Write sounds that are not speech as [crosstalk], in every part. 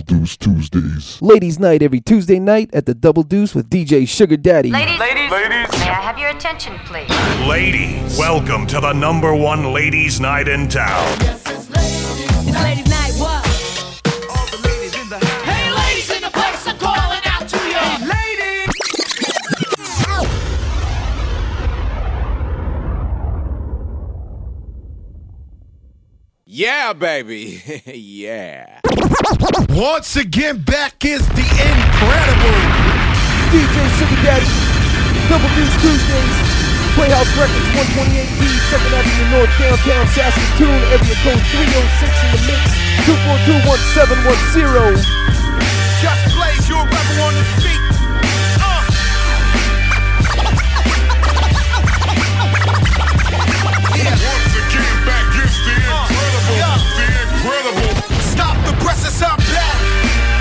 Double Deuce Tuesdays. Ladies' Night every Tuesday night at the Double Deuce with DJ Sugar Daddy. Ladies, ladies, ladies, may I have your attention, please? Ladies, welcome to the number one ladies' night in town. It's ladies' night, what? Yeah, baby. [laughs] yeah. Once again, back is the incredible DJ Sugar Daddy. Double Deuce Tuesdays. Playhouse Records 128B, 2nd Avenue North, downtown Saskatoon. Area code 306 in the mix. 2421710. Just Blaze, you a rebel on the street. The presses, I'm back.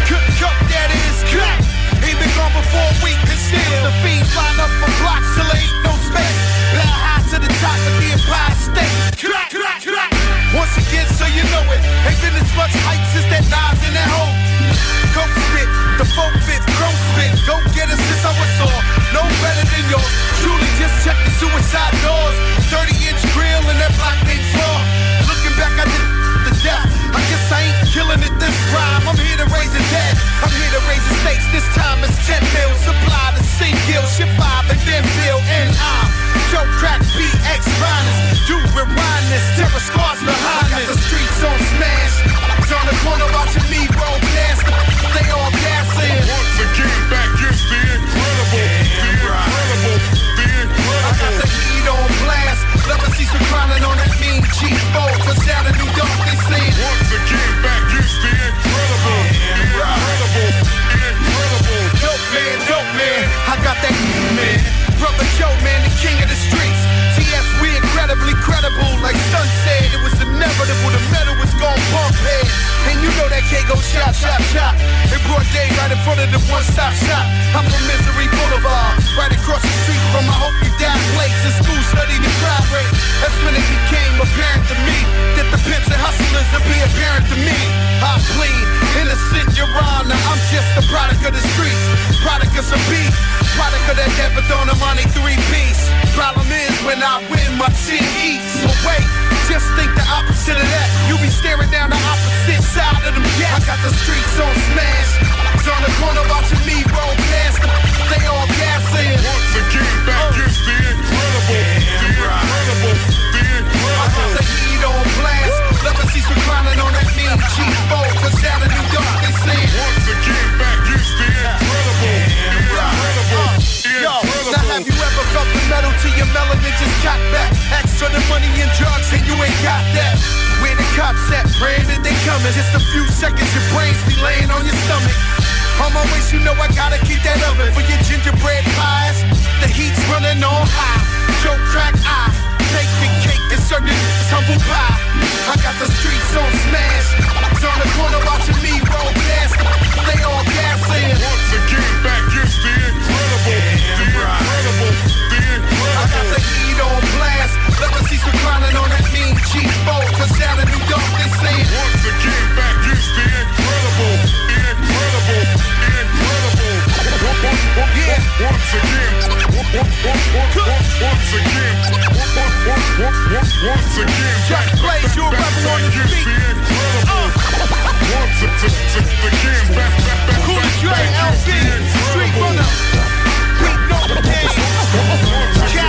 Cook, cook, that is crack. He been gone before a week and still the fiends line up for blocks till there ain't no space. Bow high to the top of the Empire State. Crack, crack, crack. Once again, so you know it. Ain't been as much hype since that Nas in that hole. Coke spit, the folk fit, chrome spit. Go get us since I was saw. No better than yours. Truly just check the suicide doors. 30 inch grill and that block named floor. I ain't killing it this rhyme. I'm here to raise the dead. I'm here to raise the stakes. This time it's 10 mil. Supply the same deal. Ship five and then bill. And I'm Joe Crack BX Finest. Do rewind this. Terror scars behind this. Got the streets on smash. It's on the corner watching me roll past. They all gassing. Once again, back is the incredible. The incredible. The incredible. I got the heat on blast. Love to see some clowning on that mean G4. Cause down in New York they say Once again, the incredible. Incredible. Incredible. Dope man, dope man. I got that man. Brother Joe, man, the king of the streets. TS, we incredibly credible. Like Stun said, it was inevitable. The metal was gon' bump head. And you know that K go shot, shot, shot. In broad day, right in front of the one stop shop. I'm from Misery Boulevard. Right across the street from my Hope Die place. School, studied the crime rate. That's when it became apparent to me that the pimps and hustlers would be apparent to me. Product of the streets. Product of some beef. Product of that Devadona money, three piece. Problem is, when I win, my team eats. But wait, just think the opposite of that. You be staring down the opposite side of them gas. I got the streets on smash. It's on the corner watching me roll past. They all gassing. Once again, back oh. is the incredible. The incredible. The incredible. I got the heat on blast. To see on that mean G4. Cause down in New York they say Once again, back is the incredible. Incredible. Yo, now have you ever felt the metal to your melanin just got back? For the money and drugs and you ain't got that. Where the cops at? Praying that they coming. Just a few seconds, your brains be laying on your stomach. On my waist, you know I gotta keep that oven for your gingerbread pies. The heat's running on high. Joe crack eye. Take the cake and serve it humble pie. I got the streets on smash. On the corner watching me roll past. They all gassing. Once again, back is the incredible. The incredible. The incredible. I got the heat on blast. Love to see some clowning on that mean G4. Cause down in New York they Once again, back is the incredible. Incredible. Incredible. Yeah. Once again. Once again. Once again. Just Blaze, you a rebel on the Back is street. the incredible. Once again, back, back, back, Cool back, as you back ain't is LB. the Street incredible. runner. Beat no game. Cadillac. Cadillac.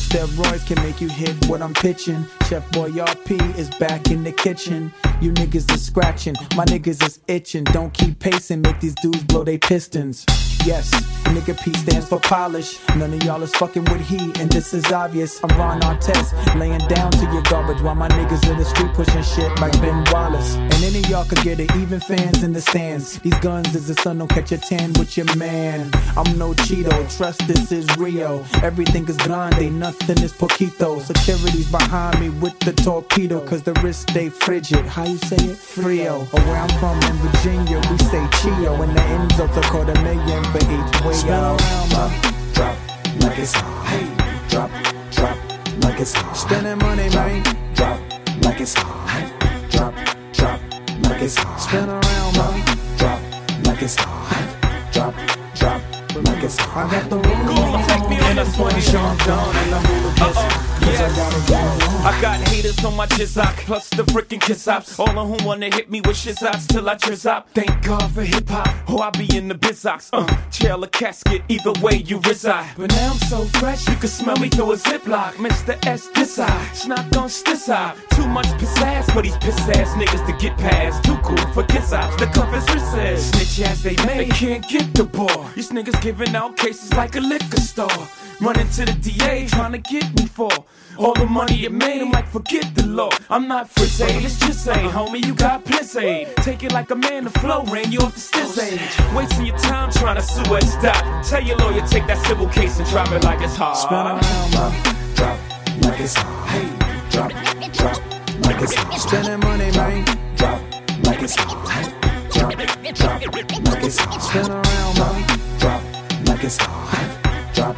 steroids can make you hit what I'm pitching. Chef Boy RP is back in the kitchen. You niggas is scratching, my niggas is itching. Don't keep pacing, make these dudes blow they pistons. Yes, nigga P stands for polish. None of y'all is fucking with he, and this is obvious. I'm Ron Artest, laying down to your garbage while my niggas in the street pushing shit like Ben Wallace. And any of y'all could get it, even fans in the stands. These guns is the sun, don't catch a tan with your man. I'm no Cheeto, trust this is Rio. Everything is grande, nothing is poquito. Security's behind me with the torpedo, cause the wrist stay frigid. How you say it? Frio. Or where I'm from in Virginia, we say Chio. And the ends of the quarter million for each way Spin around, ma. Drop like it's hot. Hey, drop, drop like it's hot. Spending money, man. Drop like it's hot. Drop, drop like it's hot. Spin around, man. Drop like it's hot. Drop, drop hot. I got the room Gonna take me on a swing. Sean Don and I'm moving this. Cause I got haters on my jizzok, plus the freaking kiss ops. All of whom wanna hit me with shizots till I trizop. Thank God for hip hop, or I be in the bizox. Uh, jail or casket, either way you reside. But now I'm so fresh, you can smell me through a ziplock. Mr. S, this eye, snot on this eye. Too much ass for these piss ass niggas to get past. Too cool for kiss ops, the cuff is recessed. Snitch ass they made, they can't get the ball. These niggas giving out cases like a liquor store. Running to the DA, trying to get me for all the money it made. I'm like, forget the law. I'm not frizzy, it's just say, homie, you got piss aid. Take it like a man, the flow ran you off the stiz age. Wasting your time trying to sue us, stop. Tell your lawyer, take that civil case and drop it like it's hot. Spin around, ma. Drop like it's hot. Hey, drop, drop like it's hot. Spending money, man. Drop like it's hot. Drop, drop like it's hot. Spin around, ma. Drop like it's hot. Drop,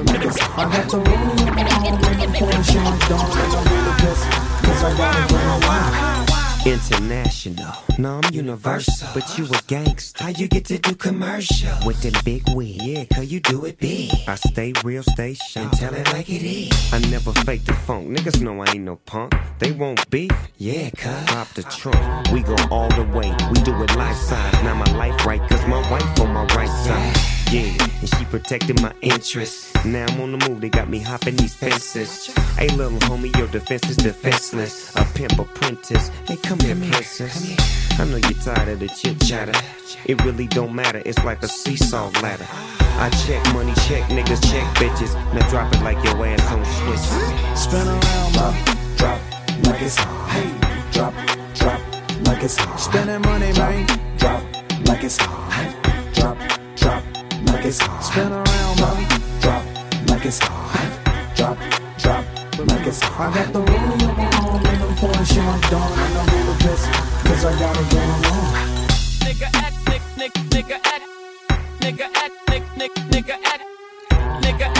I got the and I'm pouring Sean I'm moving this. Cause I gotta go along. International, no, I'm universal. But you a gangster. How you get to do commercial? With them big wig, yeah, cause you do it big. I stay real, stay sharp. And tell it like it is. I never fake the funk. Niggas know I ain't no punk. They won't beef, yeah, cuz. Drop the trunk. We go all the way. We do it life size. Now my life right, cause my wife on my right side. Yeah, and she protected my interests. Now I'm on the move, they got me hopping these fences. Hey, little homie, your defense is defenseless. A pimp apprentice. Hey, come here, princess. I know you're tired of the chit chatter. It really don't matter, it's like a seesaw ladder. I check money, check niggas, check bitches. Now drop it like your ass on switch. Spin around, ma. Drop like it's hot. Hey, drop, drop like it's hot. Spending money, man. Drop like it's hot. Drop, drop like it's hot. Spin around, ma. Drop like it's hot. Drop, drop like it's hot. I got the room and I'm pouring Sean Don and I'm moving this. Cause I gotta go along. Nigga act, nick, nick, nigga act. Nigga act, nick, nick, nigga act. Nigga acts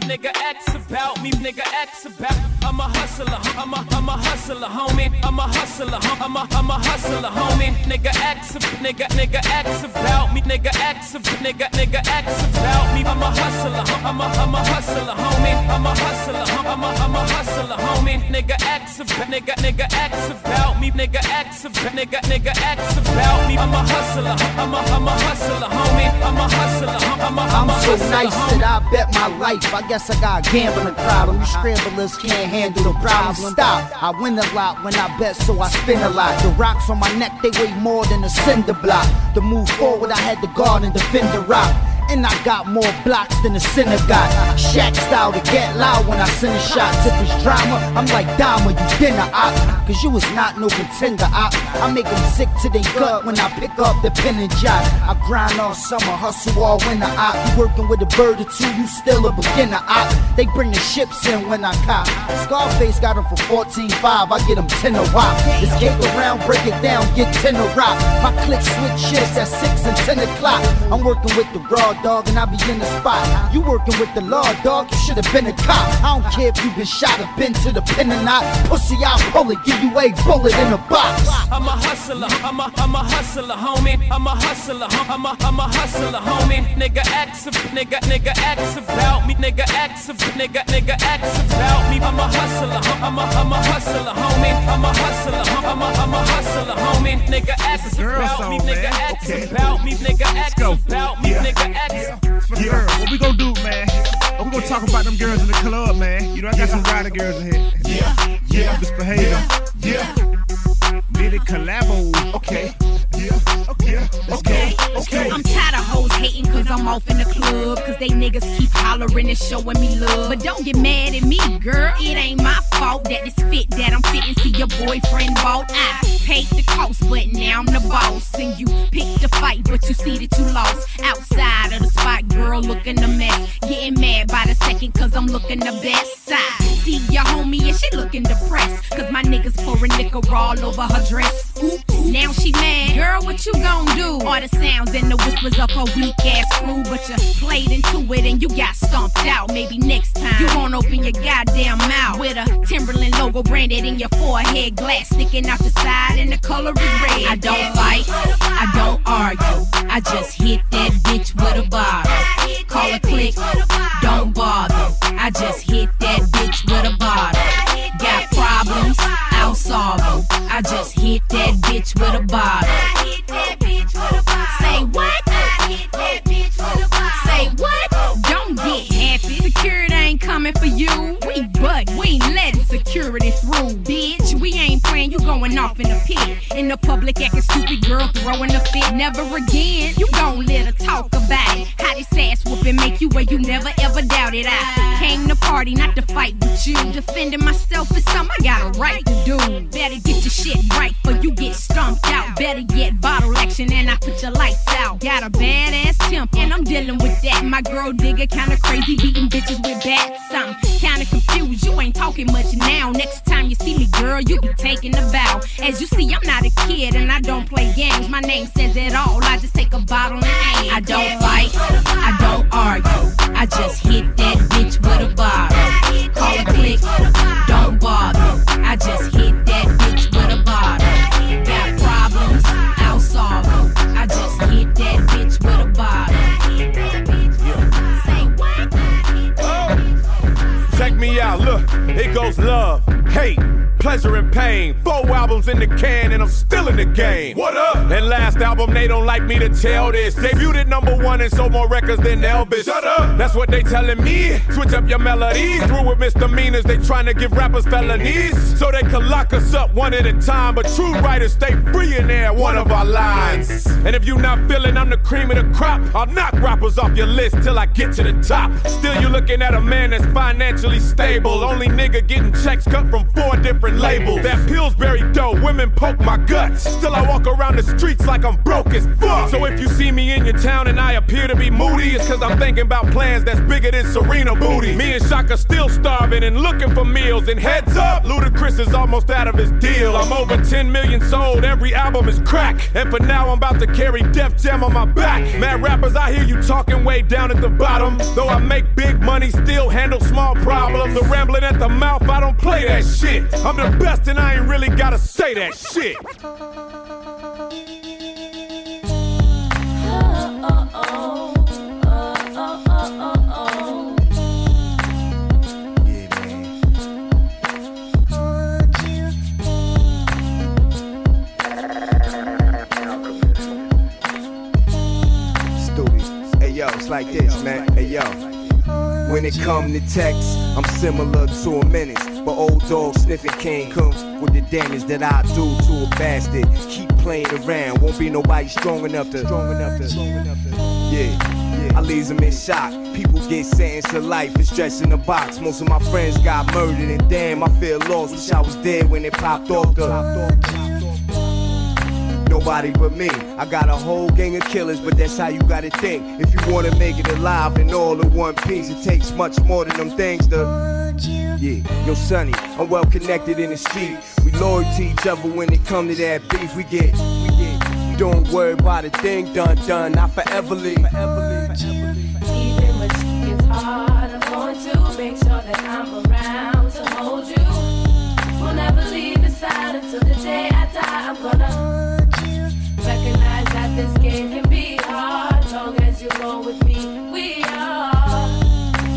me, nigga acts about me, nigga acts about I'm a hustler, I'm a, I'm a hustler, homie. I'm a hustler, I'm a, I'm a hustler, homie. Nigga acts, ab- nigga, nigga acts about me, nigga acts, ab- nigga, nigga acts about me. I'm a hustler, I'm a, I'm a hustler, homie. I'm a hustler, I'm a, I'm a hustler, homie. Nigga acts, ab- nigga, nigga acts about me, nigga acts, ab- nigga, nigga acts about me. I'm a hustler, I'm a, I'm a hustler, homie. I'm a hustler, I'm a, I'm a I'm so nice that I bet my life. I guess I got a gambling uh-huh. problem. You uh-huh. scramblers can't handle the problem. Stop. I win a lot when I bet, so I spin a lot. The rocks on my neck, they weigh more than a cinder block. To move forward, I had to guard and defend the rock. And I got more blocks than a synagogue. Shaq style to get loud when I send a shot. If it's drama, I'm like Dama, you dinner op. Cause you was not no contender op. I make them sick to their gut when I pick up the pen and jot. I grind all summer, hustle all winter op. You working with a bird or two, you still a beginner op. They bring the ships in when I cop. Scarface got them for 14.5, I get them 10 a wop. Escape around, break it down, get 10 a rock. My click switch shifts at 6 and 10 o'clock. I'm working with the raw dog and I be in the spot. You working with the law dog, you should have been a cop. I don't care if you been shot or been to the pin or not. Pussy, I'll pull it, give you a bullet in a box. I'm a hustler, I'm a, I'm a hustler, homie. I'm a hustler, I'm a, I'm a hustler, homie. Nigga acts, ab- nigga, nigga acts about me, nigga acts, ab- nigga, nigga acts about me. I'm a hustler, I'm a, I'm a hustler, homie. I'm a hustler, I'm a, I'm a hustler, homie. Nigga acts about me, nigga acts about me, nigga acts about me, nigga acts. Yeah, what we gonna do, man? We're gonna talk about them girls in the club, man. You know, I got some rider girls in here. Yeah, yeah. Misbehavior. Yeah. Need a collabo. Okay. Yeah. Okay. Okay. Okay. I'm tired of hoes hating cause I'm off in the club. Cause they niggas keep hollering and showing me love. But don't get mad at me, girl. It ain't my fault that this fit that I'm fitting to your boyfriend bought. I paid the cost, but now I'm the boss. And you picked the fight, but you see that you lost. Outside of the spot, girl, looking a mess. Getting mad by the second cause I'm looking the best side. See your homie and she looking depressed. Cause my niggas pouring liquor all over her dress. Oops, what you gon' do? All the sounds and the whispers of her weak ass crew. But you played into it and you got stomped out. Maybe next time you won't open your goddamn mouth. With a Timberland logo branded in your forehead, glass sticking out the side and the color is red. I don't fight, I don't argue. I just hit that bitch with a bottle. Call a click, don't bother. I just hit that bitch with a bottle. Got problems, 'em. I just hit that bitch with a bottle. Say what? Say what? Don't get happy. Security ain't coming for you. We but we ain't letting security through, bitch. We ain't praying you going off in the pit. In the public acting stupid girl throwing a fit. Never again. You gon' let her talk about it. How this whooping make you where you never ever doubted. I came to party, not to fight with you. Defending myself is something I got a right to do. Better get your shit right before you get stomped out. Better get bottle action and I put your lights out. Got a badass temper and I'm dealing with that. My girl digger kinda crazy, beating bitches with bats. I'm kinda confused, you ain't talking much now. Next time you see me, girl, you be taking a bow. As you see, I'm not a kid and I don't play games. My name says it all. I just take a bottle and aim. I don't fight, I don't argue. I just hit that bitch with a bottle. Call a click, don't bother. I just hit that bitch with a bottle. Got problems, I'll solve 'em. I just hit that bitch with a what? Check me out, look, it goes love, hate, pleasure and pain. Four albums in the can and I'm still in the game. What up? And last album, they don't like me to tell this. Debuted at number one and sold more records than Elvis. Shut up. That's what they telling me. Switch up your melodies. Through with misdemeanors, they trying to give rappers felonies. So they can lock us up one at a time. But true writers stay free in there, one of our lines. And if you not feeling I'm the cream of the crop, I'll knock rappers off your list till I get to the top. Still, you looking at a man that's financially stable. Only nigga getting checks cut from four different labels. That Pillsbury dough, women poke my guts. Still, I walk around the streets like I'm broke as fuck. So if you see me in your town and I appear to be moody, it's cause I'm thinking about plans that's bigger than Serena Booty. Me and Shaka still starving and looking for meals. And heads up, Ludacris is almost out of his deal. I'm over 10 million sold, every album is crack. And for now, I'm about to carry Def Jam on my back. Mad rappers, I hear you talking way down at the bottom. Though I make big money, still handle small problems. The rambling at the mouth, I don't play that shit. I'm the best and I ain't really gotta say that shit. Like this, man. Hey yo. When it come to text, I'm similar to a menace. But old dog sniffing king comes with the damage that I do to a bastard. Keep playing around, won't be nobody strong enough to. Strong enough to. Yeah. I leaves them in shock. People get sentenced to life and stressed in a box. Most of my friends got murdered, and damn, I feel lost. Wish I was dead when it popped off the. Nobody but me. I got a whole gang of killers, but that's how you gotta think. If you wanna make it alive and all in one piece, it takes much more than them things to. Yeah, yo, Sonny, I'm well connected in the street. We loyal to each other when it come to that beef. We get, we get. Don't worry about a thing done, done. Not forever leave. Forever leave. Even when gets hard, I'm going to make sure that I'm around to hold you. We'll never leave your side until the day I die. I'm gonna this game can be hard. Long as you roll with me, we are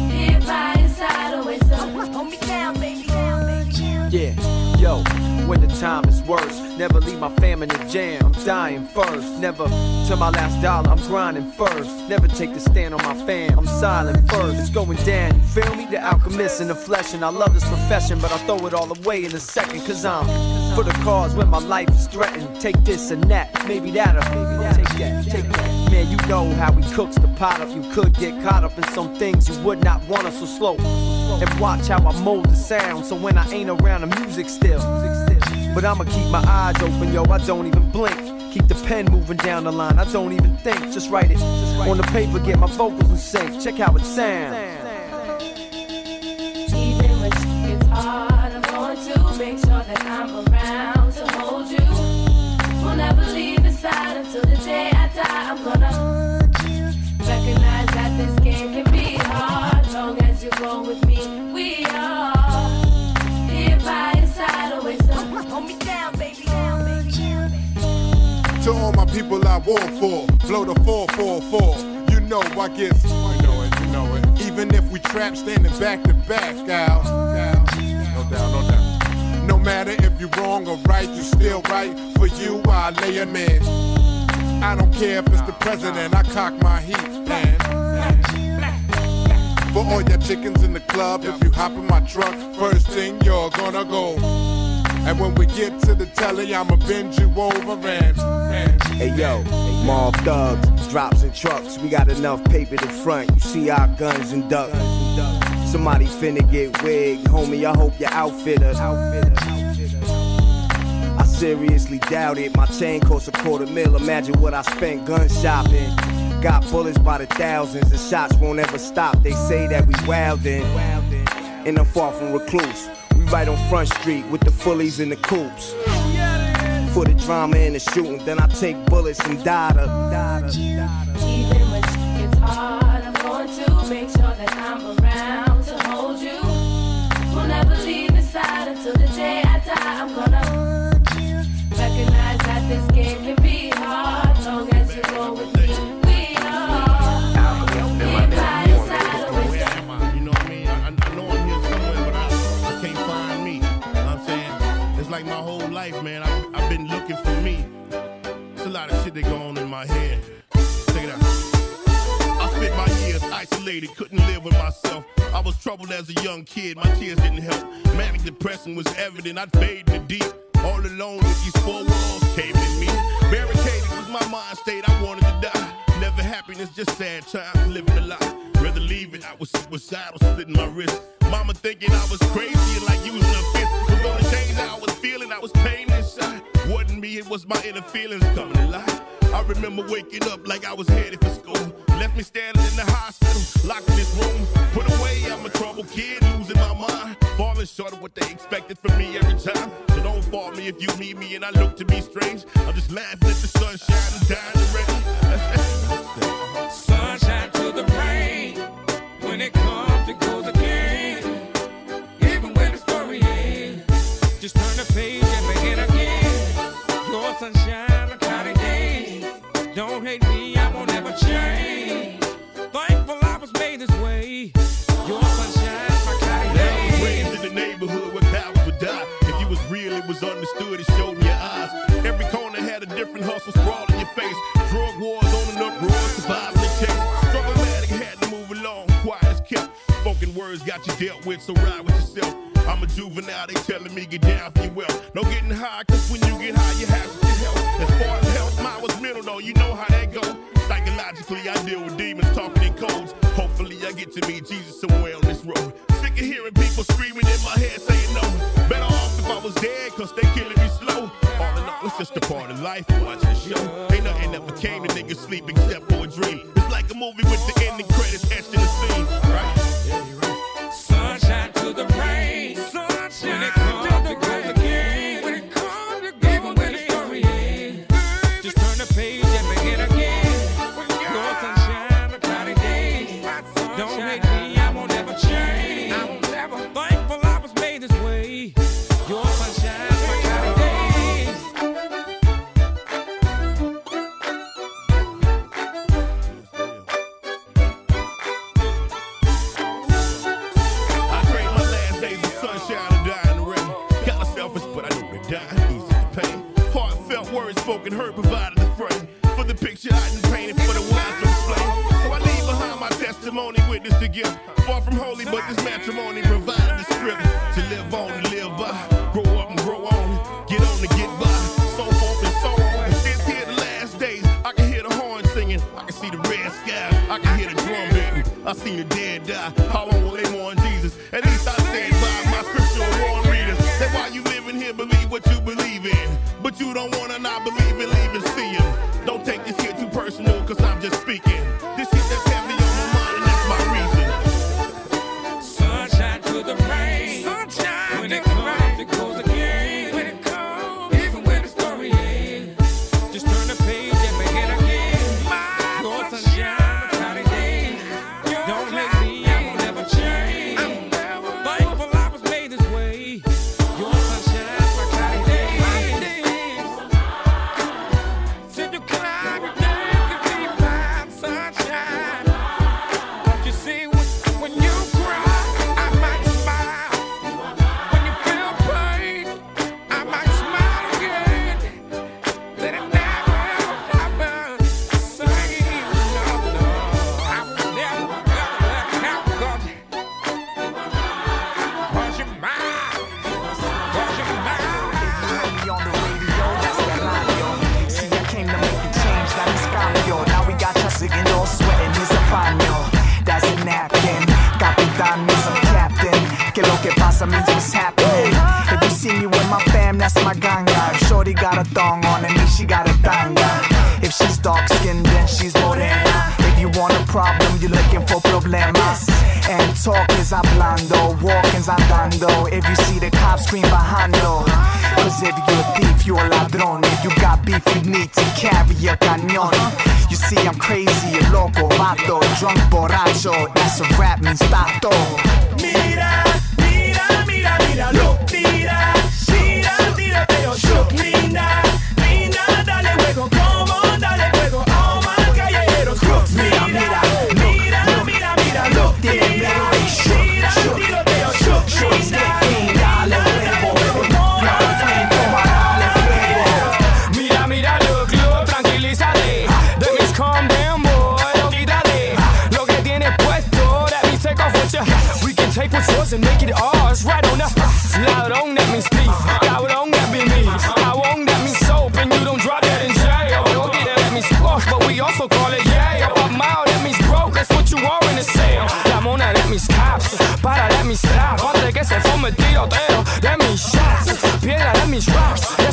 here by your side always. So hold me down, baby. Down, baby. Yeah, yo, Yo, when the time is worse, never leave my fam in the jam. I'm dying first. Never till my last dollar, I'm grinding first. Never take the stand on my fam, I'm silent first. It's going down, you feel me? The alchemist in the flesh, and I love this profession, but I throw it all away in a second, cause I'm for the cause when my life is threatened. Take this and that, maybe that'll maybe that. Take that, take that. Man, you know how he cooks the pot up. You could get caught up in some things you would not want us so slow. And watch how I mold the sound, so when I ain't around, the music still. But I'ma keep my eyes open, yo, I don't even blink. Keep the pen moving down the line, I don't even think. Just write it on the paper, get my vocals in sync. Check how it sounds. Even when shit gets hard, I'm going to make sure that I'm around to hold you. Will never leave your side until the day I die. I'm gonna people I war for, blow the 444. You know I get, you know it, you know it. Even if we trap standing back to back, gal. No doubt, no doubt. No matter if you're wrong or right, you still right. For you, I lay a man. I don't care if it's the president, I cock my heat, man. For all your chickens in the club, if you hop in my truck, first thing you're gonna go. And when we get to the telly, I'ma bend you over and Hey yo, mob thugs, drops and trucks. We got enough paper to front. You see our guns and ducks. Somebody finna get wigged, homie. I hope your outfitter. I seriously doubt it. My chain costs a quarter mil. Imagine what I spent gun shopping. Got bullets by the thousands, The shots won't ever stop. They say that we wildin', and I'm far from recluse. We right on Front Street with the fullies and the coops. For the drama and the shooting, then I take bullets and data. Even when gets hard, I'm going to make sure that I'm around to hold you. Will never leave your side until the day I die. I'm gonna in my head. Check it out. I spent my years isolated, couldn't live with myself. I was troubled as a young kid, my tears didn't help. Manic depression was evident, I'd fade in the deep. All alone with these four walls caving in me. Barricaded was my mind state, I wanted to die. Never happiness, just sad times, living a lie. Rather leave it, I was suicidal, slitting my wrist. Mama thinking I was crazy and like using a fist. Was gonna change how I was feeling, I was pain inside. Wasn't me, it was my inner feelings coming to life. I remember waking up like I was headed for school. Left me standing in the hospital, locked in this room. Put away, I'm a troubled kid, losing my mind. Falling short of what they expected from me every time. So don't fault me if you meet me and I look to be strange. I'm just laughing at the sunshine and dying already. Sunshine to the rain. When it comes, it goes words got you dealt with, so ride with yourself. I'm a juvenile, they telling me get down for your wealth. No getting high, cause when you get high, you have to get help. As far as health, mine was mental though, you know how that go. Psychologically, I deal with demons talking in codes. Hopefully, I get to meet Jesus somewhere on this road. Sick of hearing people screaming in my head saying no. Better off if I was dead, cause they killing me slow. All in all, it's just a part of life. Watch the show. and I believe in leaving seeing. Don't take this shit too personal, cause I'm just speaking. This shit that's heavy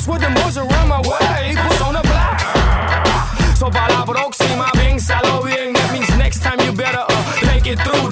Just with the moves around my way, persona black. So palabroxima, bing salo bien. That means next time you better uh, take it through.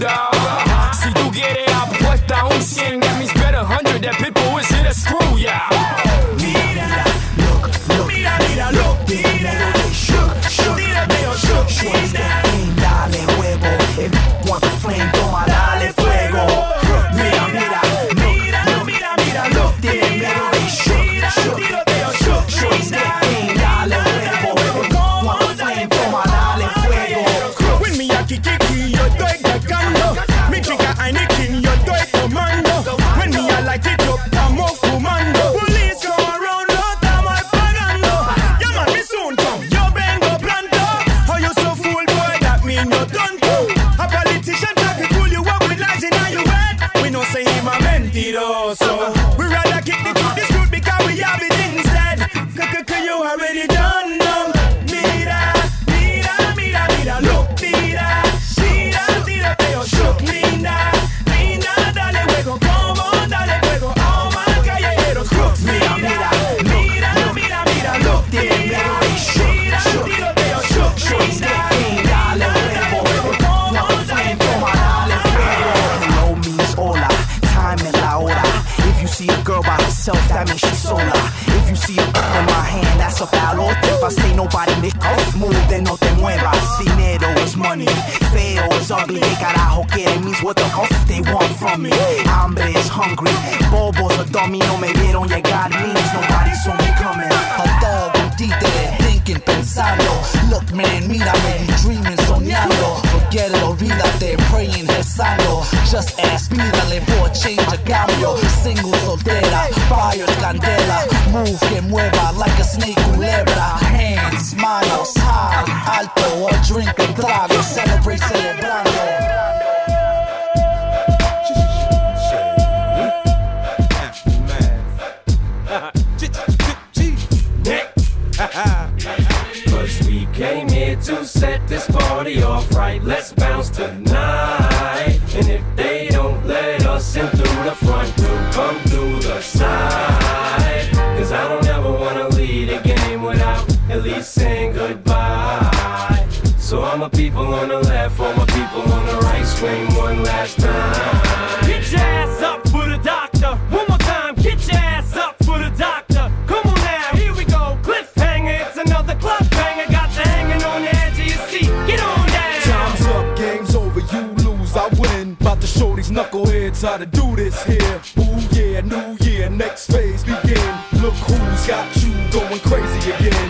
My people on the left, all my people on the right, scream one last time. Get your ass up for the doctor. One more time, get your ass up for the doctor. Come on now, here we go. Cliffhanger, it's another club banger. Got you hanging on the edge of your seat. Get on down. Time's up, game's over, you lose, I win. About to show these knuckleheads how to do this here. Ooh yeah, new year, next phase begin. Look who's got you going crazy again.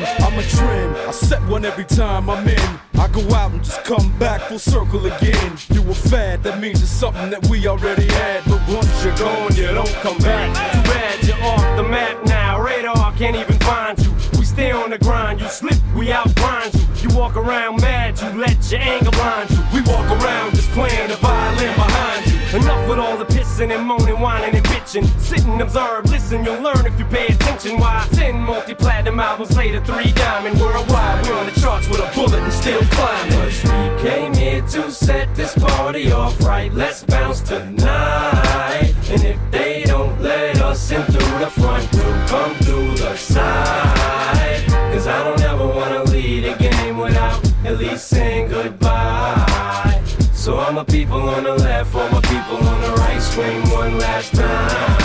Trend, I set one every time I'm in. I go out and just come back full circle again. You a fad, that means it's something that we already had. But once you're gone, you don't come back. Too bad you're off the map now. Radar can't even find you. We stay on the grind. You slip, we outgrind you. You walk around mad, you let your anger blind you. We walk around just playing the violin behind you. Enough with all the pissing and moaning, whining and bitching. Sit and observe, listen, you'll learn if you pay attention. Why? Ten multi-platinum albums later, three diamond worldwide. We're on the charts with a bullet and still climbing. Cause we came here to set this party off right. Let's bounce tonight. And if they don't let us in through the front, we'll come through the side. Cause I don't ever wanna lead a game without at least saying goodbye. So all my people on the left, all my people on the right, swing one last time.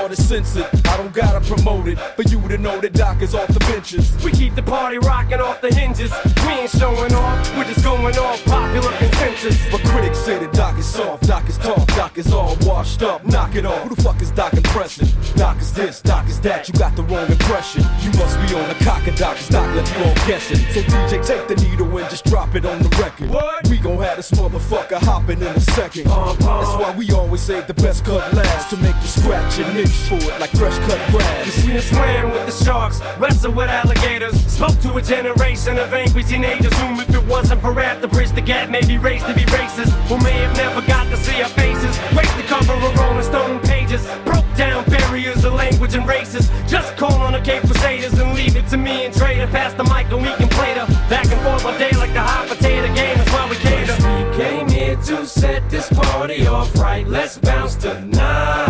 All. I don't gotta promote it for you to know the Doc is off the benches. We keep the party rocking off the hinges. We ain't showing off, we're just going off popular consensus. But critics say the Doc is soft, Doc is tough, Doc is all washed up. Knock it off. Who the fuck is Doc impressing? Doc is this, Doc is that. You got the wrong impression. You must be on the cock of Doc, Doc left you all guessing. So DJ, take the needle and just drop it on the record. What? We gon' have this motherfucker hopping in a second. Uh-huh. That's why we always save the best cut last to make you scratch and itch for it like fresh cut Cause we done swam with the sharks, wrestled with alligators, spoke to a generation of angry teenagers whom, if it wasn't for rap to bridge the gap, maybe raised to be racist, who may have never got to see our faces, graced the cover of Rolling Stone pages, broke down barriers of language and races. Just call on the Cape Crusaders and leave it to me and to pass the mic and we can play the back and forth all day like the hot potato game. That's why we cater. We came here to set this party off right. Let's bounce tonight.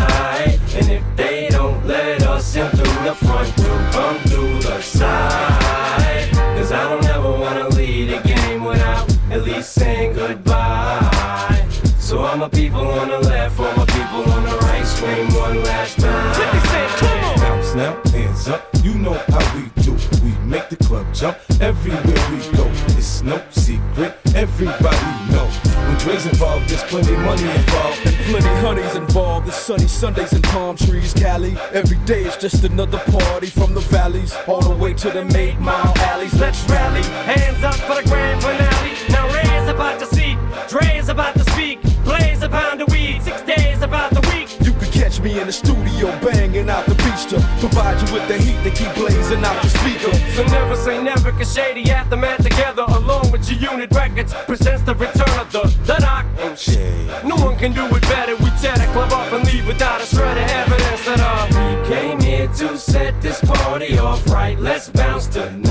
Jump everywhere we go. It's no secret, everybody knows. When Dre's involved, there's plenty money involved. And plenty honeys involved. It's sunny Sundays and palm trees, Cali. Every day is just another party from the valleys all the way to the eight mile alleys. Let's rally, hands up for the grand finale. Now Ray's about to see, Dre's about to speak. Blaze a pound of weed, six days about the week. You could catch me in the studio banging out the to provide you with the heat to keep blazing out your speaker. So never say never, cause Shady Aftermath together, along with your unit records, presents the return of the, the Doc and shit. No one can do it better. We tear the club up and leave without a shred of evidence that uh, we came here to set this party off right. Let's bounce tonight.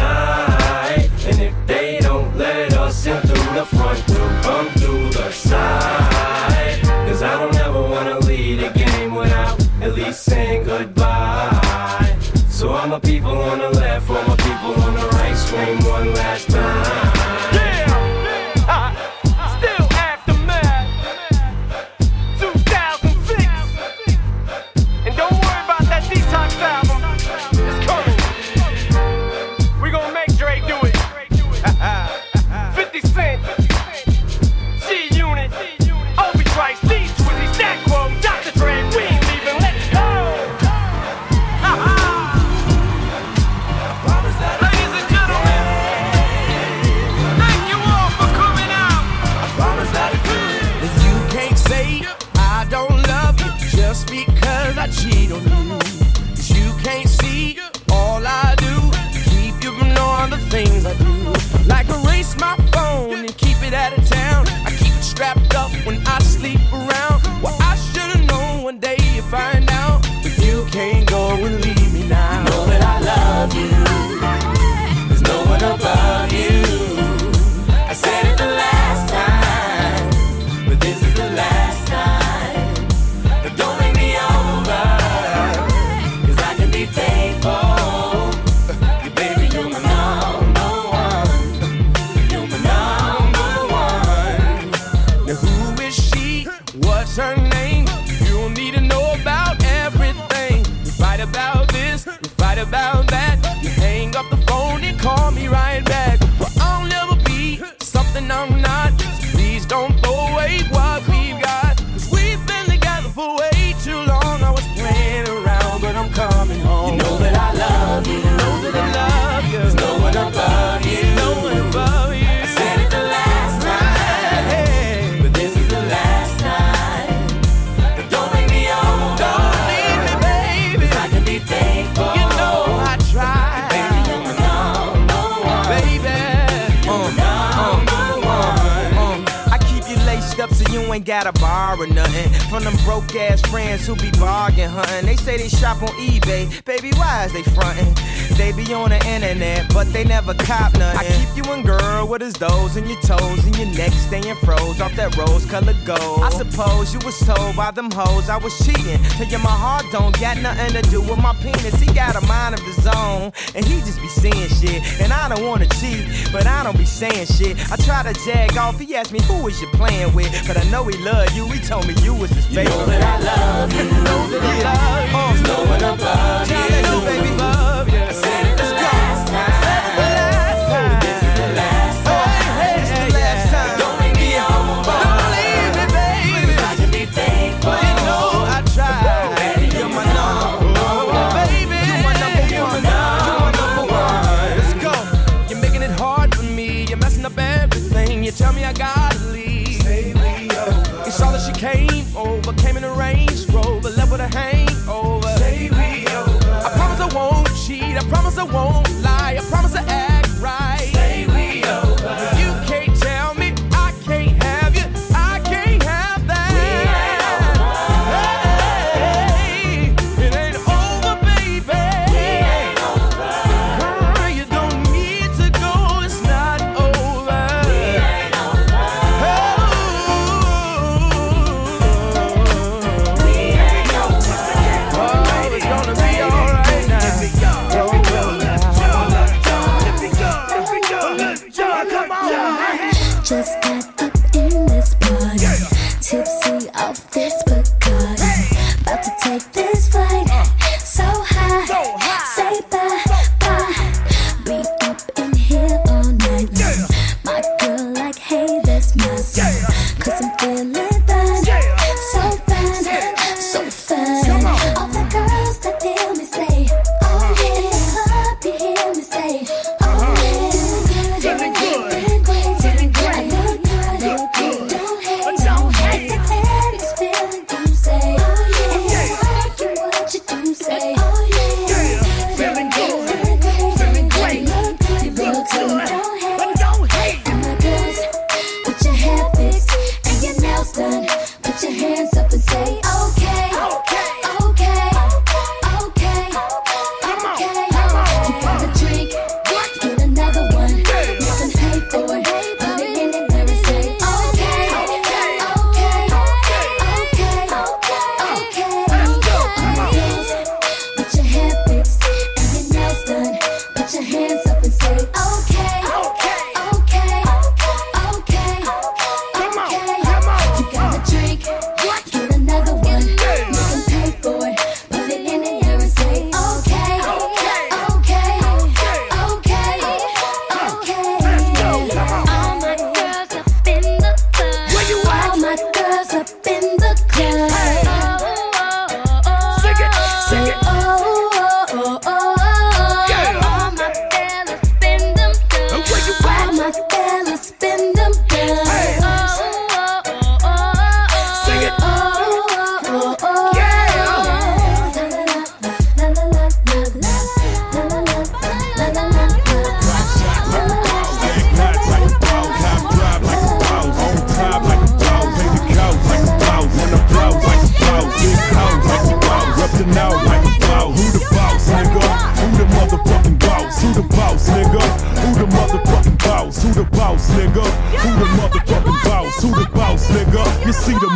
by them hoes, I was cheating. Tell you my heart don't got nothing to do with my penis. He got a mind of his own, and he just be saying shit. And I don't wanna cheat, but I don't be saying shit. I try to jag off, he asked me, who is you playing with? But I know he loved you, he told me you was his favorite. You know that I love you, uh. know that I love you, know that I love you. Know you. Know I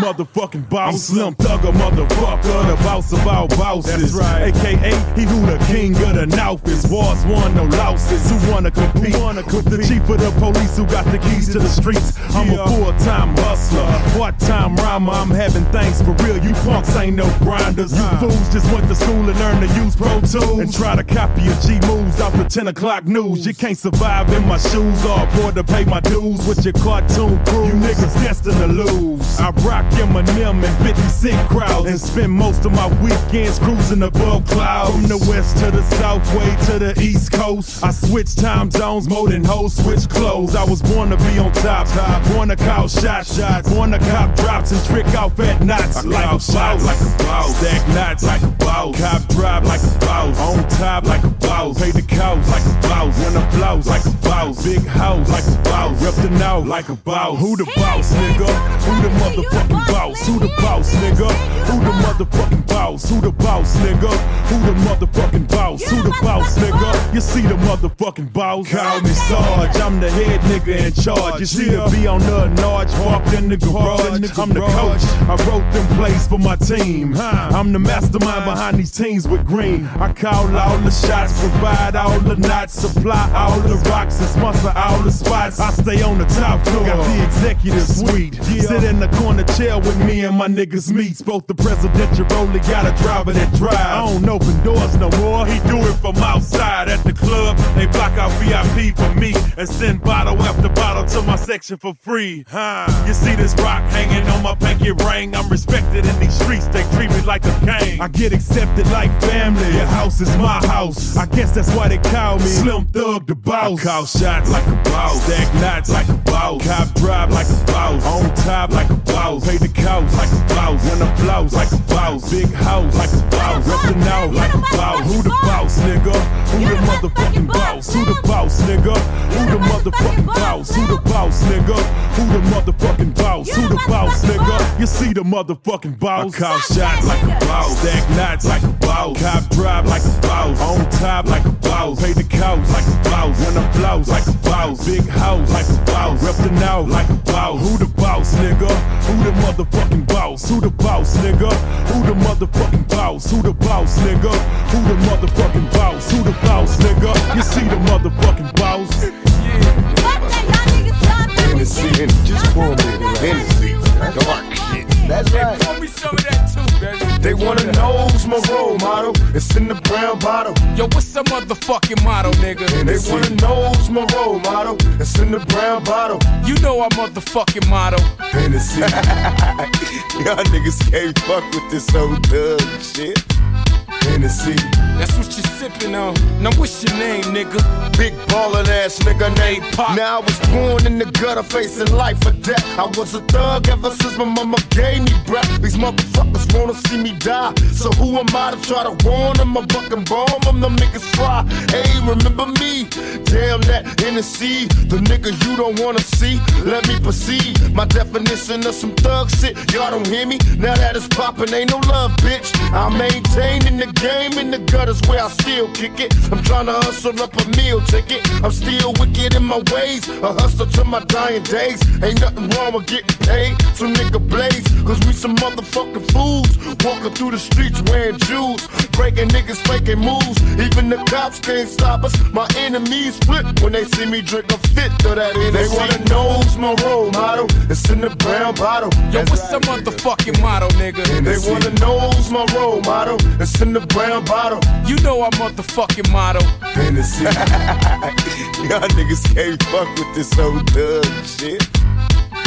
motherfucking boss. I'm Slim Thugger, motherfucker, the boss of all bosses. That's right. AKA, he who the king of the North is. Wars won, no losses. Who wanna compete? With the chief of the police who got the keys to the streets. I'm a full-time hustler, part-time rhymer. I'm having things for real. You punks ain't no grinders. You fools just went to school and learned to use Pro Tools and try to copy a G moves off the 10 o'clock news. You can't survive in my shoes or afford to pay my dues with your cartoon crew. You niggas destined to lose. I rock Eminem and 50 Cent crowds and spend most of my weekends cruising above clouds. From the west to the south, way to the east coast. I switch time zones more than hoes switch clothes. I was born to be on top, born to call shots, shots, born to cop drops and trick off at knots. like a boss, like a boss, stack knots like a boss, cop drive like a boss, on top like a boss, pay the cows like a boss, when I blouse like a boss, big house like a boss, rep the now like a boss. Who the boss, nigga? Who the motherfucking boss? Who the boss, nigga? Who the motherfucking boss? Who the boss, nigga? Who the motherfucking boss? Who the boss, nigga? You see the motherfucking boss? Call me Sarge, I'm the head nigga in charge. You see the B on the Narge, parked in the garage. I'm the coach. I wrote them plays for my team. I'm the mastermind behind these teams with green. I call all the shots, provide all the knots, supply all the rocks, and sponsor all the spots. I stay on the top floor, got the executive suite. Sit in the corner chair with me and my niggas meet. Both the presidential only got a driver that drive. I don't open doors no more. He do it from outside at the club. They block out VIP for me and send bottle after bottle to my section for free. Huh. You see this rock hanging on my pinky ring. I'm respected in these streets. They treat me like a king. I get accepted like family. Your house is my house. I guess that's why they call me Slim Thug the boss. I call shots like a boss. Stack knots like a boss. Cop drive like a boss. On top like a boss. Pay the cows like a boss. When I blouse like a boss. Big house like a boss. Rep the now like a boss. Who the boss, nigga? Who the motherfucking boss? Who the boss, nigga? Who the motherfucking boss? Who the boss, nigga? Who the motherfucking boss? Who the boss, nigga? You see the motherfucking boss? I call shots like a boss. Stack knots like a boss. Cop drive like a boss. On top like a boss. Pay the cows like a boss. When I blouse like a boss. Big house like a boss. Rep the now like a boss. Who the boss, nigga? Who the motherfucking boss? Who the boss, nigga? Who the motherfucking boss? Who the boss, nigga? Who the motherfucking boss? Who the boss, nigga? You see the motherfucking boss? Hennessy, Hennessy, just pour me Hennessy. Dark shit. That's right. Pour me some of that too, baby. They wanna know who's my role model. It's in the brown bottle. Yo, what's the motherfucking motto, nigga? And They wanna know who's my role model. It's in the brown bottle. You know our motherfucking motto. Hennessy. [laughs] [laughs] Y'all niggas can't fuck with this old thug shit. Hennessy. That's what you're sipping on. Now what's your name, nigga? Big ballin' ass nigga named Pac. Now I was born in the gutter facing life or death. I was a thug ever since my mama gave me breath. These motherfuckers wanna see me die. So who am I to try to warn them? A fucking bomb them, them niggas fry. Hey, remember me? Damn that Hennessy. The sea the nigga you don't wanna see. Let me proceed. My definition of some thug shit. Y'all don't hear me? Now that it's poppin', ain't no love, bitch. I'm maintaining the game in the gutters where I still kick it. I'm trying to hustle up a meal ticket. I'm still wicked in my ways. A hustler to my dying days. Ain't nothing wrong with getting paid. So nigga blaze. Cause we some motherfucking fools. Walking through the streets wearing jewels. Breaking niggas faking moves. Even the cops can't stop us. My enemies flip when they see me drink a fit of that Hennessy. They wanna know who's my role model. It's in the brown bottle. Yo, what's the motherfucking motto, nigga? They wanna know who's my role model. It's in the brown bottle. You know our motherfucking motto. Hennessy. [laughs] Y'all niggas can't fuck with this old thug shit.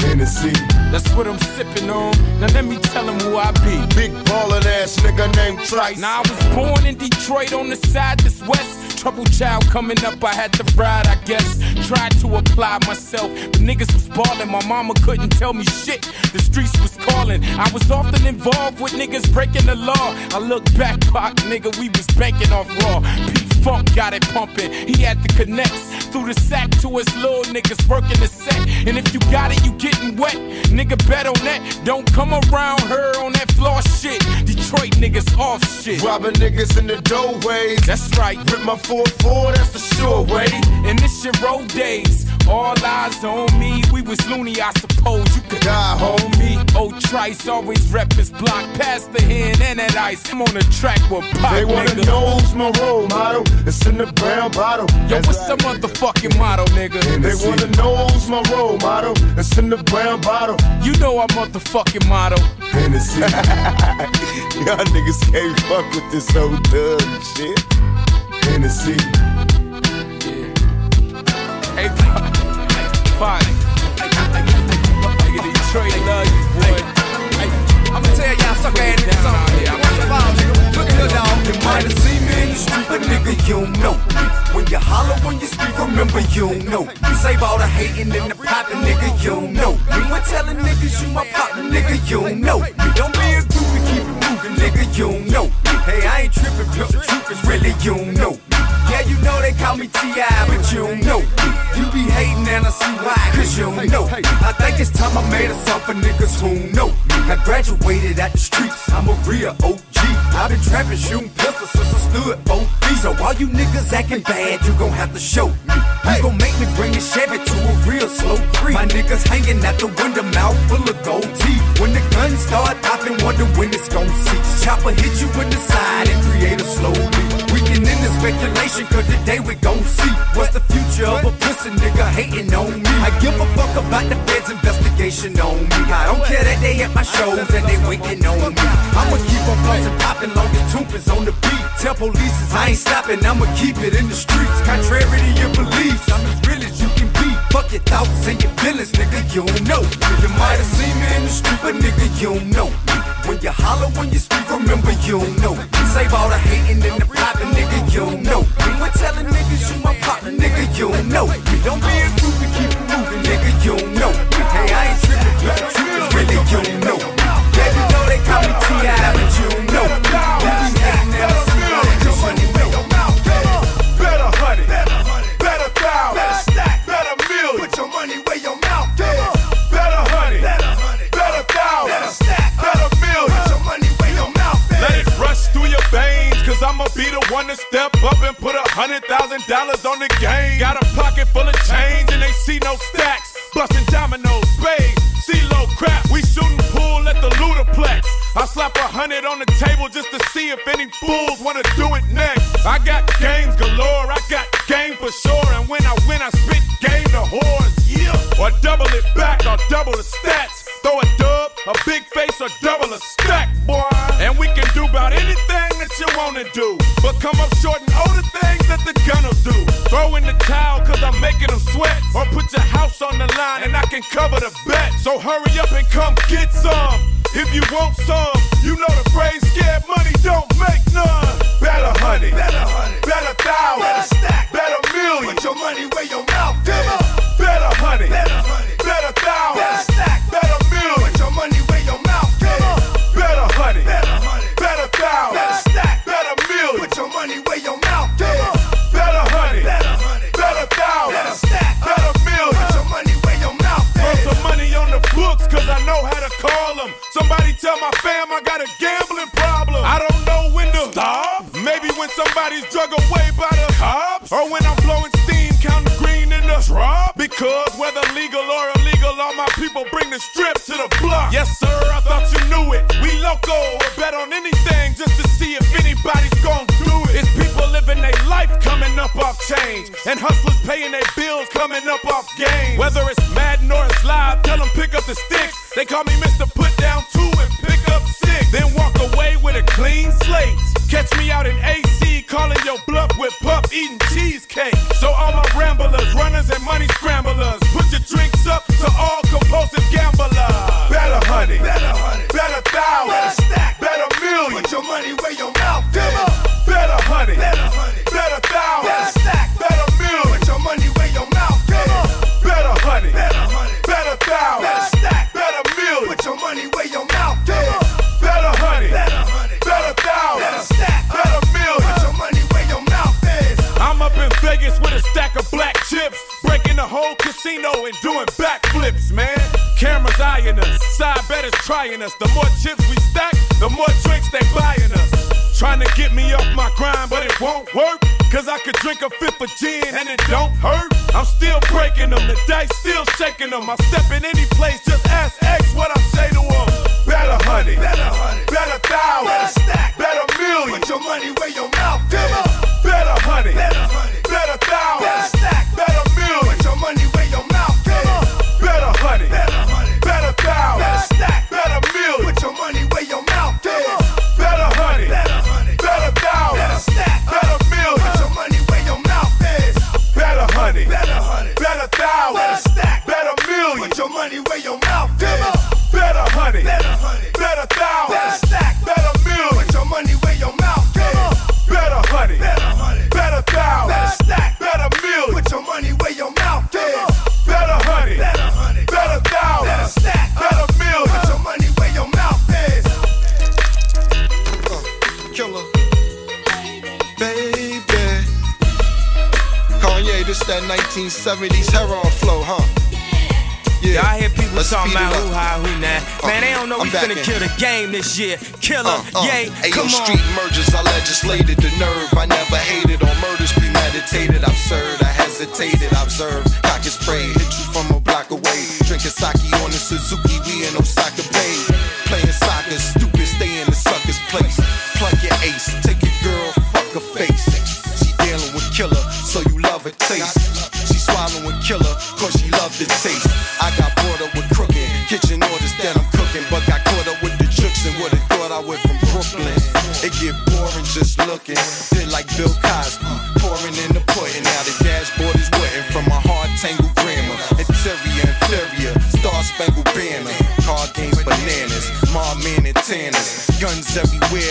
Hennessy. That's what I'm sipping on. Now let me tell him who I be. Big ballin' ass nigga named Trice. Now I was born in Detroit on the side that's west. Trouble child coming up, I had to ride, I guess. Tried to apply myself, but niggas was ballin'. My mama couldn't tell me shit. The streets was calling. I was often involved with niggas breaking the law. I look back, Pac, nigga, we was banking off raw. P Funk got it pumping. He had the connects through the sack to his little niggas working the set. And if you got it, you getting wet. Nigga, bet on that. Don't come around her niggas off shit. Robbing niggas in the doorways. That's right. Rip my 4-4, that's the sure way. And this your road days. All eyes on me, we was loony, I suppose you could die, homie. Old Trice always rep his block, past the hand and that ice. I'm on the track with Pac, They wanna nigga. know who's my role model. It's in the brown bottle. Yo, what's the motherfucking motto, nigga? They wanna know who's my role model. It's in the brown bottle. You know our motherfucking motto. Hennessy. [laughs] Y'all niggas can't fuck with this old thug shit. Hennessy. Hey, party. Nigga, Detroit love you, boy. I'ma tell y'all sucker ass niggas something. First of all, nigga, look at dog. You might have seen me in the street, but nigga, you don't know me. When you holler, when you speak, remember you don't know. You save all the hating and the popping, nigga, you don't know me. When telling niggas you my partner, nigga, you don't know me. Don't be a groupie, keep it moving, nigga, you don't know. Hey, I ain't tripping, but the truth is really you don't know. Yeah, you know they call me T.I., but you don't know. You be hating and I see why, cause you don't know. I think it's time I made a song for niggas who know. I graduated at the streets, I'm a real OG. I've been trapping, shooting pistols since I stood both feet. So all you niggas acting bad, you gon' have to show me. You gon' make me bring a Chevy to a real slow creep. My niggas hanging out the window, mouth full of gold teeth. When the guns start popping, wonder when it's gon' cease. Chopper hit you in the side and create a slow beat. The speculation, cause today we gon' see what's the future of a pussy nigga hating on me. I give a fuck about the feds' investigation on me. I don't care that they at my shows and they waiting on me. I'ma keep on bustin' poppin' long as Toomp is on the beat. Tell police I ain't stopping, I'ma keep it in the streets. Contrary to your beliefs, I'm as real as you can be. Fuck your thoughts and your feelings, nigga, you don't know. You might have seen me in the street, but nigga, you don't know. When you holler, when you speak, remember you don't know. Save all the hating and the popping, nigga, you don't know. We're telling niggas you my partner, nigga, you don't know. Don't be a groupie, keep it moving, nigga, you don't know. Hey, I ain't tripping, but the truth is really you don't know. Yeah, you know they call me T.I., but you don't know. Be the one to step up and put a hundred thousand dollars on the game. Got a pocket full of change and they see no stacks. Busting dominoes, spades, CeeLo crap. We shooting pool at the Ludaplex. I slap a hundred on the table just to see if any fools wanna do it next. I got games galore, I got game for sure. And when I win, I spit game to whores. Yeah. Or double it back, or double the stats. Throw a dub, a big face, or double a stack, boy. And we can do about anything that you wanna do. Come up short in all the things that the gun'll do. Throw in the towel, cause I'm making them sweat. Or put your house on the line and I can cover the bet. So hurry up and come get some. If you want some, you know the phrase scared money don't make none. Better honey, Better honey, better thou, better gambling problem. I don't know when to stop. Maybe when somebody's drug away by the cops. Or when I'm blowing steam, counting green in the drop. Because whether legal or illegal, all my people bring the strip to the block. Yes, sir, I thought you knew it. We loco, bet on anything just to see if anybody's gonna do it. It's people living their life coming up off change. And hustlers paying their bills coming up off games. Whether it's Madden or it's live, tell them pick up the sticks. They call me Mr. slate. Catch me out in AC, calling your bluff with pup eating cheesecake. So all my ramblers, runners and money scramblers, put your drinks up to all compulsive gamblers. Better honey, Better honey, doing backflips, man. Cameras eyeing us, side betters trying us. The more chips we stack, the more drinks they buying us. Trying to get me off my grind, but it won't work. Cause I could drink a fifth of gin and it don't hurt. I'm still breaking them, the dice still shaking them. I step in any place, just ask X what I say to them. Better honey, better honey, better thousand, better stack, better million. Put your money where your mouth is. Better honey, better honey, better thousand, better stack, better 1970s heroin flow, huh? Yeah, I hear people let's talking about who high, who not. Man, they don't know I'm we finna in. kill the game this year. Killer, uh, uh, yay, Ayo, come on. street mergers, I legislated the nerve. I never hated on murders premeditated. Absurd, I hesitated, I observed. Cock and spray, hit you from a block away. Drinking sake on the Suzuki, we in Osaka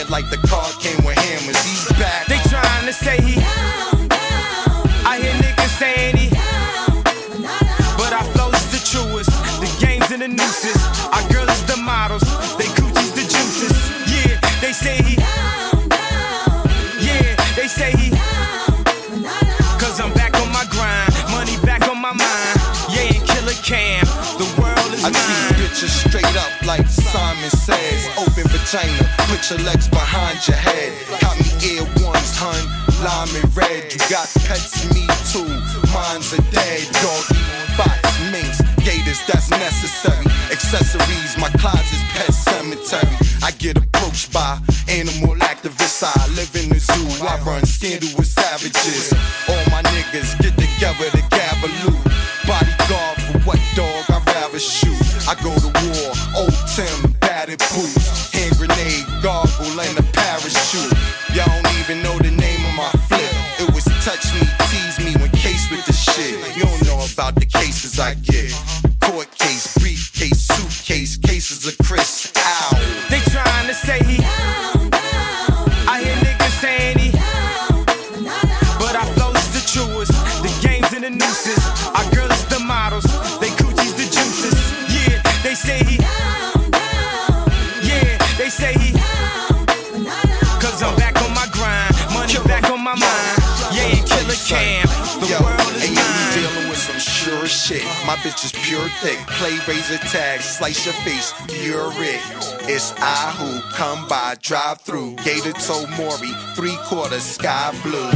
like the car I treat bitches straight up like Simon says. Open vagina, put your legs behind your head. Got me ear ones, hun, lime and red. You got pets, me too. Mine's a dead doggy. Fox, minks, gators, that's necessary. Accessories, my closet's pet cemetery. I get approached by animal activists. I live in the zoo. I run scandal with savages. All my niggas get together to gather loot. For what I'd shoot. I go to war, old Tim, batted boots, hand grenade, gargle, and a parachute. Y'all don't even know the name of my flip. It was touch me, tease me when case with the shit. You don't know about the cases I get. Court case, briefcase, suitcase, cases of Chris. Ow. My bitch is pure thick. Play razor tag, slice your face. You're it. It's I who come by, drive through. Gator toe Mauri, three quarters sky blue.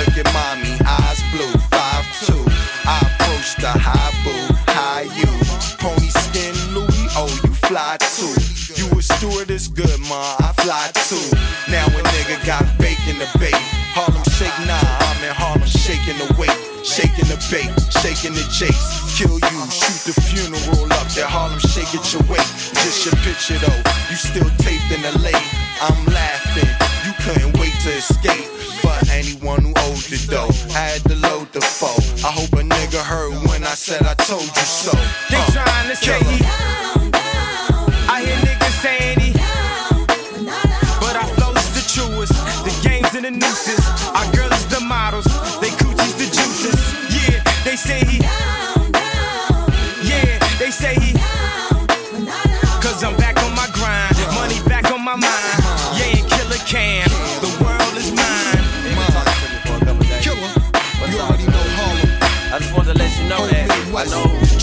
Look at mommy, eyes blue, five two. I approach the high boo, high you. Pony skin Louis, oh you fly too. You a stewardess, good ma, I fly too. Now a nigga got bacon to bake. Harlem shake, nah, I'm in Harlem shaking the weight. Shaking the bait, shaking the jakes. Kill you, shoot the funeral up. That Harlem shake at your weight. Just your picture though, you still taped in the lake. I'm laughing, you couldn't wait to escape. But anyone who owed the dough, I had to load the foe. I hope a nigga heard when I said I told you so. They Uh, trying to say killer. he. I hear niggas saying he. But our flow is the truest. The games and the nooses.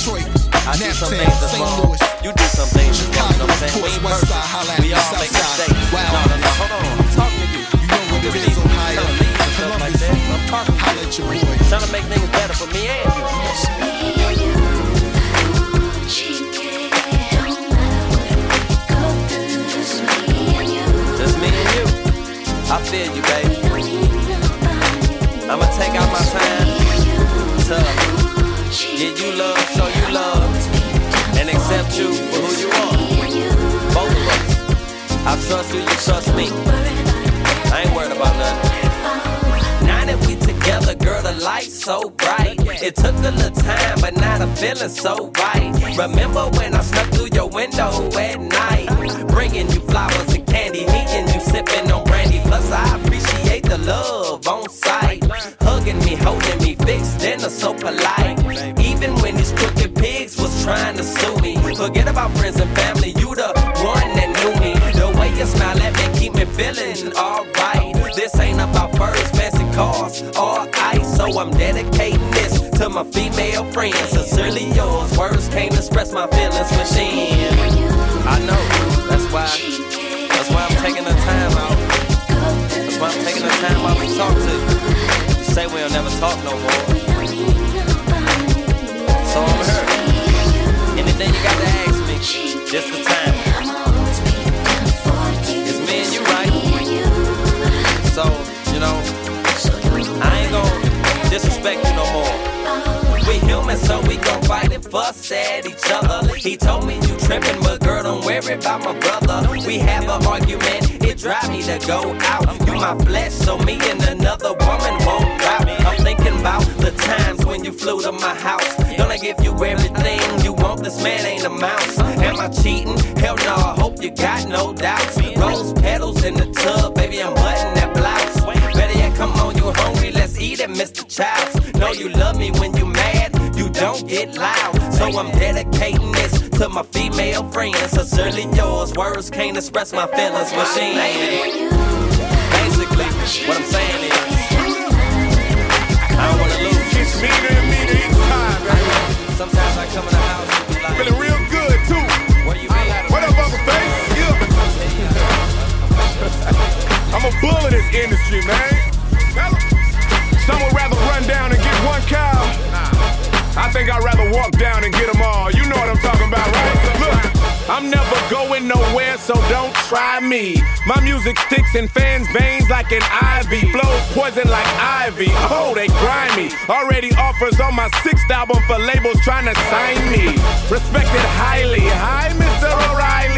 Detroit, I do some things St. Louis. You do some things that's wrong. You know what I'm saying? We Course, West. Side, holla at We all make mistakes. Wow. No, no, no. Hold on. I'm talking to you. You know what it is, Ohio. that. I'm talking to shit. Trying to make things better for me and you. Just me and you. I feel you, baby. I'ma take out my time to give you love, show you love, and accept you for who you are. Both of us. I trust you, you trust me. I ain't worried about nothing. Now that we together, girl, the light's so bright. It took a little time, but now the feeling's so right. Remember when I snuck through your window at night, bringing you flowers and candy, me and you sipping on brandy. Plus, I appreciate the love on sight, hugging me, holding me, fixed dinner so polite. Trying to sue me, forget about friends and family. You the one that knew me. The way you smile at me keep me feeling alright. This ain't about first fancy cars or ice, so I'm dedicating this to my female friends. Sincerely yours, words can't express my feelings machine. I know, that's why, that's why I'm taking the time out. That's why I'm taking the time out to talk to you. You say we'll never talk no more. So I'm here. Anything you got to ask me, just the time. It's me and you, right? So, you know, I ain't gonna disrespect you no more. We human, so we gon' fight and fuss at each other. He told me you trippin', but girl, don't worry about my brother. We have an argument, it drive me to go out. You my flesh, so me and another woman won't route. Thinking about the times when you flew to my house. Gonna give you everything you want, this man ain't a mouse. Am I cheating? Hell no, I hope you got no doubts. Rose petals in the tub, baby, I'm butting that blouse. Better yet, come on, you hungry, let's eat it, Mr. Childs. Know you love me when you mad, you don't get loud. So I'm dedicating this to my female friends. Sincerely yours, words can't express my feelings, machine. Basically, what I'm saying is, lose. Me. My music sticks in fans' veins like an ivy. Flows poison like ivy. Oh, they grimy. Already offers on my sixth album for labels trying to sign me. Respected highly. Hi, Mr. O'Reilly.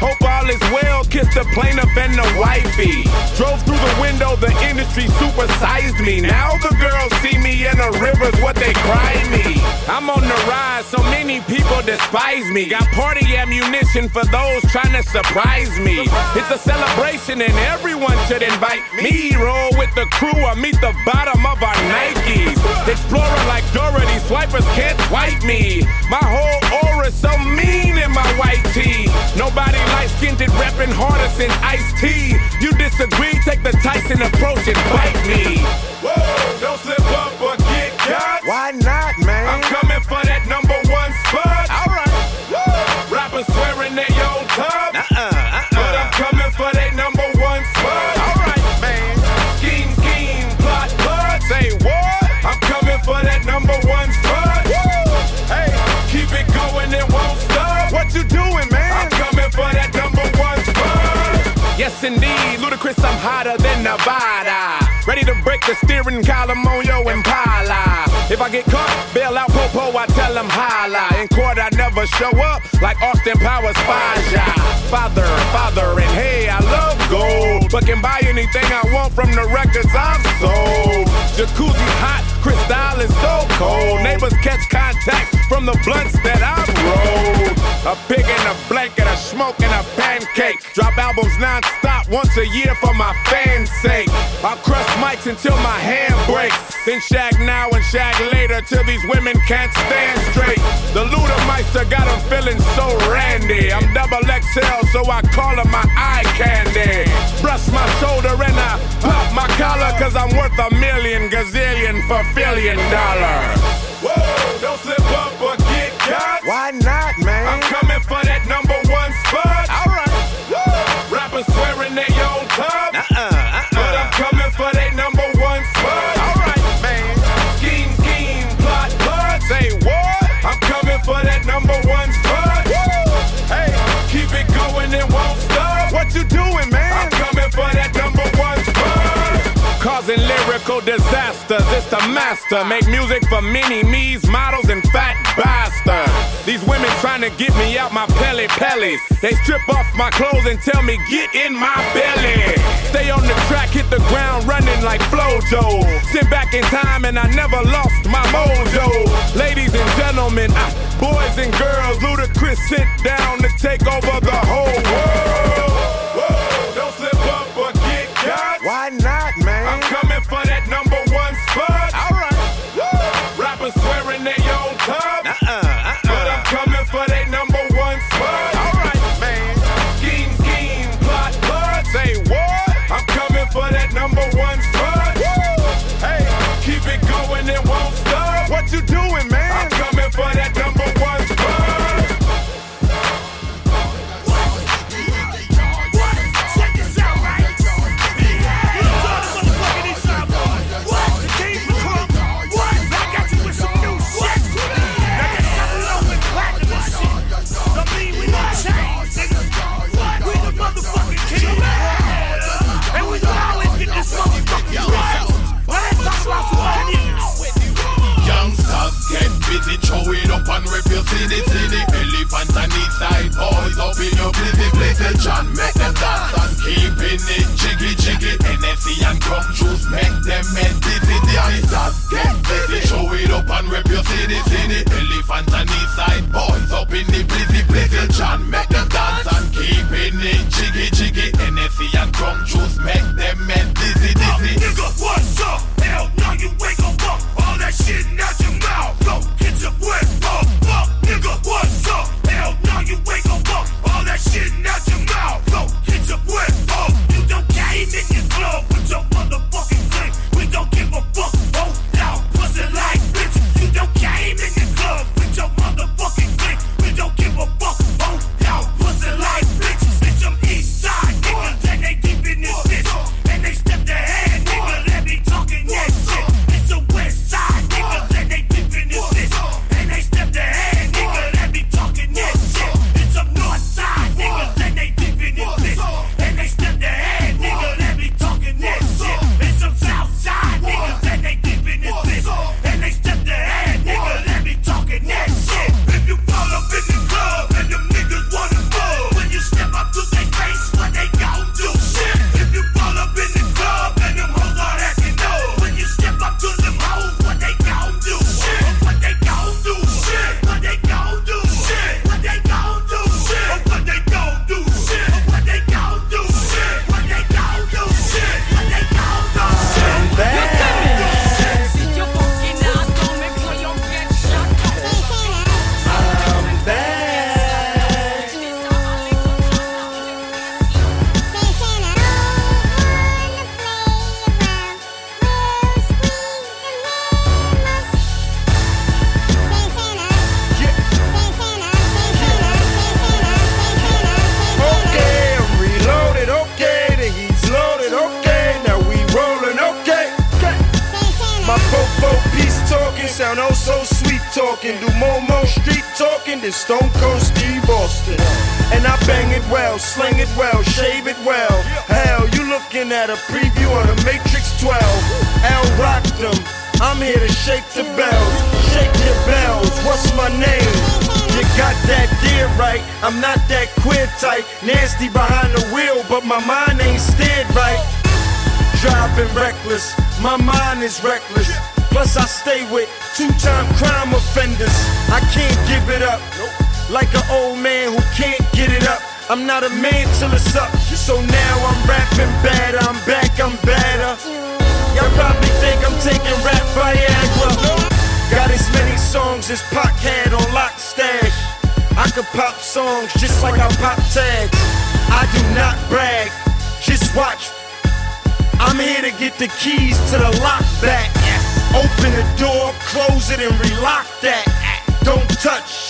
Hope all is well. Kiss the plaintiff and the wifey. Drove through the window, the industry supersized me. Now the girls see me in the rivers, what they cry me. I'm on the rise, so many people despise me. Got party ammunition for those trying to surprise me. It's a celebration and everyone should invite me. Roll with the crew or meet the bottom of our Nikes. Explorer like Dorothy, swipers can't swipe me. My whole aura's so mean in my white tee. Nobody light skinned it, reppin' harder since Ice T. You disagree, take the Tyson approach and bite me. Whoa, don't slip up or get got. Why not, man? I'm coming for that number Yes, indeed. Ludacris, I'm hotter than Nevada. Ready to break the steering column on your Impala. If I get caught, bail out Popo, I tell him holla. In court, I never show up like Austin Powers Faja. Father, father, and hey, I love gold. But can buy anything I want from the records I've sold. Jacuzzi hot, Cristal is so cold. Neighbors catch contact from the blunts that I've rolled. A pig in a blanket, a smoke and a pancake. Drop albums non-stop once a year for my fans' sake. I'll crush mics until my hand breaks. Then shag now and shag later till these women can't stand straight. The Ludameister got them feeling so randy. I'm double XL, so I call her my eye candy. Brush my shoulder and I pop my collar, cause I'm worth a million gazillion for billion dollars. local disasters. It's the master. Make music for mini me's, models, and fat bastards. These women trying to get me out my pelly pellies. They strip off my clothes and tell me, get in my belly. Stay on the track, hit the ground running like Flojo. Sit back in time and I never lost my mojo. Ladies and gentlemen, I, boys and girls, Ludacris sit down to take over the whole world. Whoa, don't slip up or get got. Why not? Up in your blizzy, blizzy, John, make them dance and keeping it jiggy, jiggy. NFC and come juice, make them men dizzy. The ices get busy. Show it up and rep your city, city. Elephant and east side boys up in the blizzy, blizzy, John, make them dance and keeping it jiggy, jiggy. NFC and come juice, make them men dizzy, dizzy. Nigga, what's up? Hell no, you ain't gon' bump all that shit out your mouth. Go get your Open the door, close it, and relock that. Don't touch.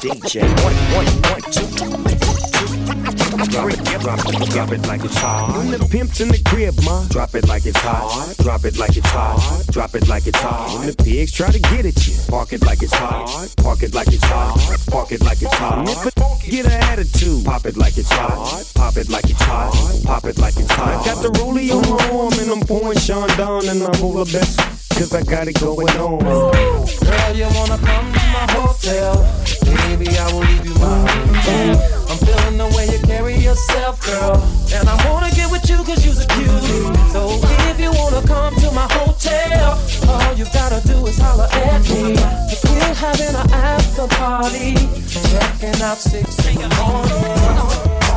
DJ. One, one, one, two. Drop it, drop it, drop it like it's hot. When the pimp's in the crib, ma. Drop it like it's hot. Drop it like it's hot. Drop it like it's hot. When the pigs try to get at you, park it like it's hot. Park it like it's hot. Park it like it's hot. Get an attitude, pop it like it's hot. Pop it like it's hot. Pop it like it's hot. I got the rollie on my arm and I'm pouring Sean down and I'm all the best. Cause I got it going on. Girl, you wanna come my hotel. Baby, I will leave you my hotel. I'm feeling the way you carry yourself, girl. And I wanna get with you cause you's a cutie. So if you wanna come to my hotel, all you gotta do is holler at me. Cause we're having an after party. Checking out six in the morning.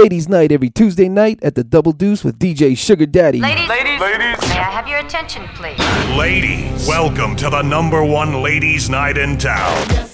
Ladies' night every Tuesday night at the Double Deuce with DJ Sugar Daddy. Ladies, ladies, ladies, may I have your attention, please? Ladies, welcome to the number one ladies' night in town. It's ladies'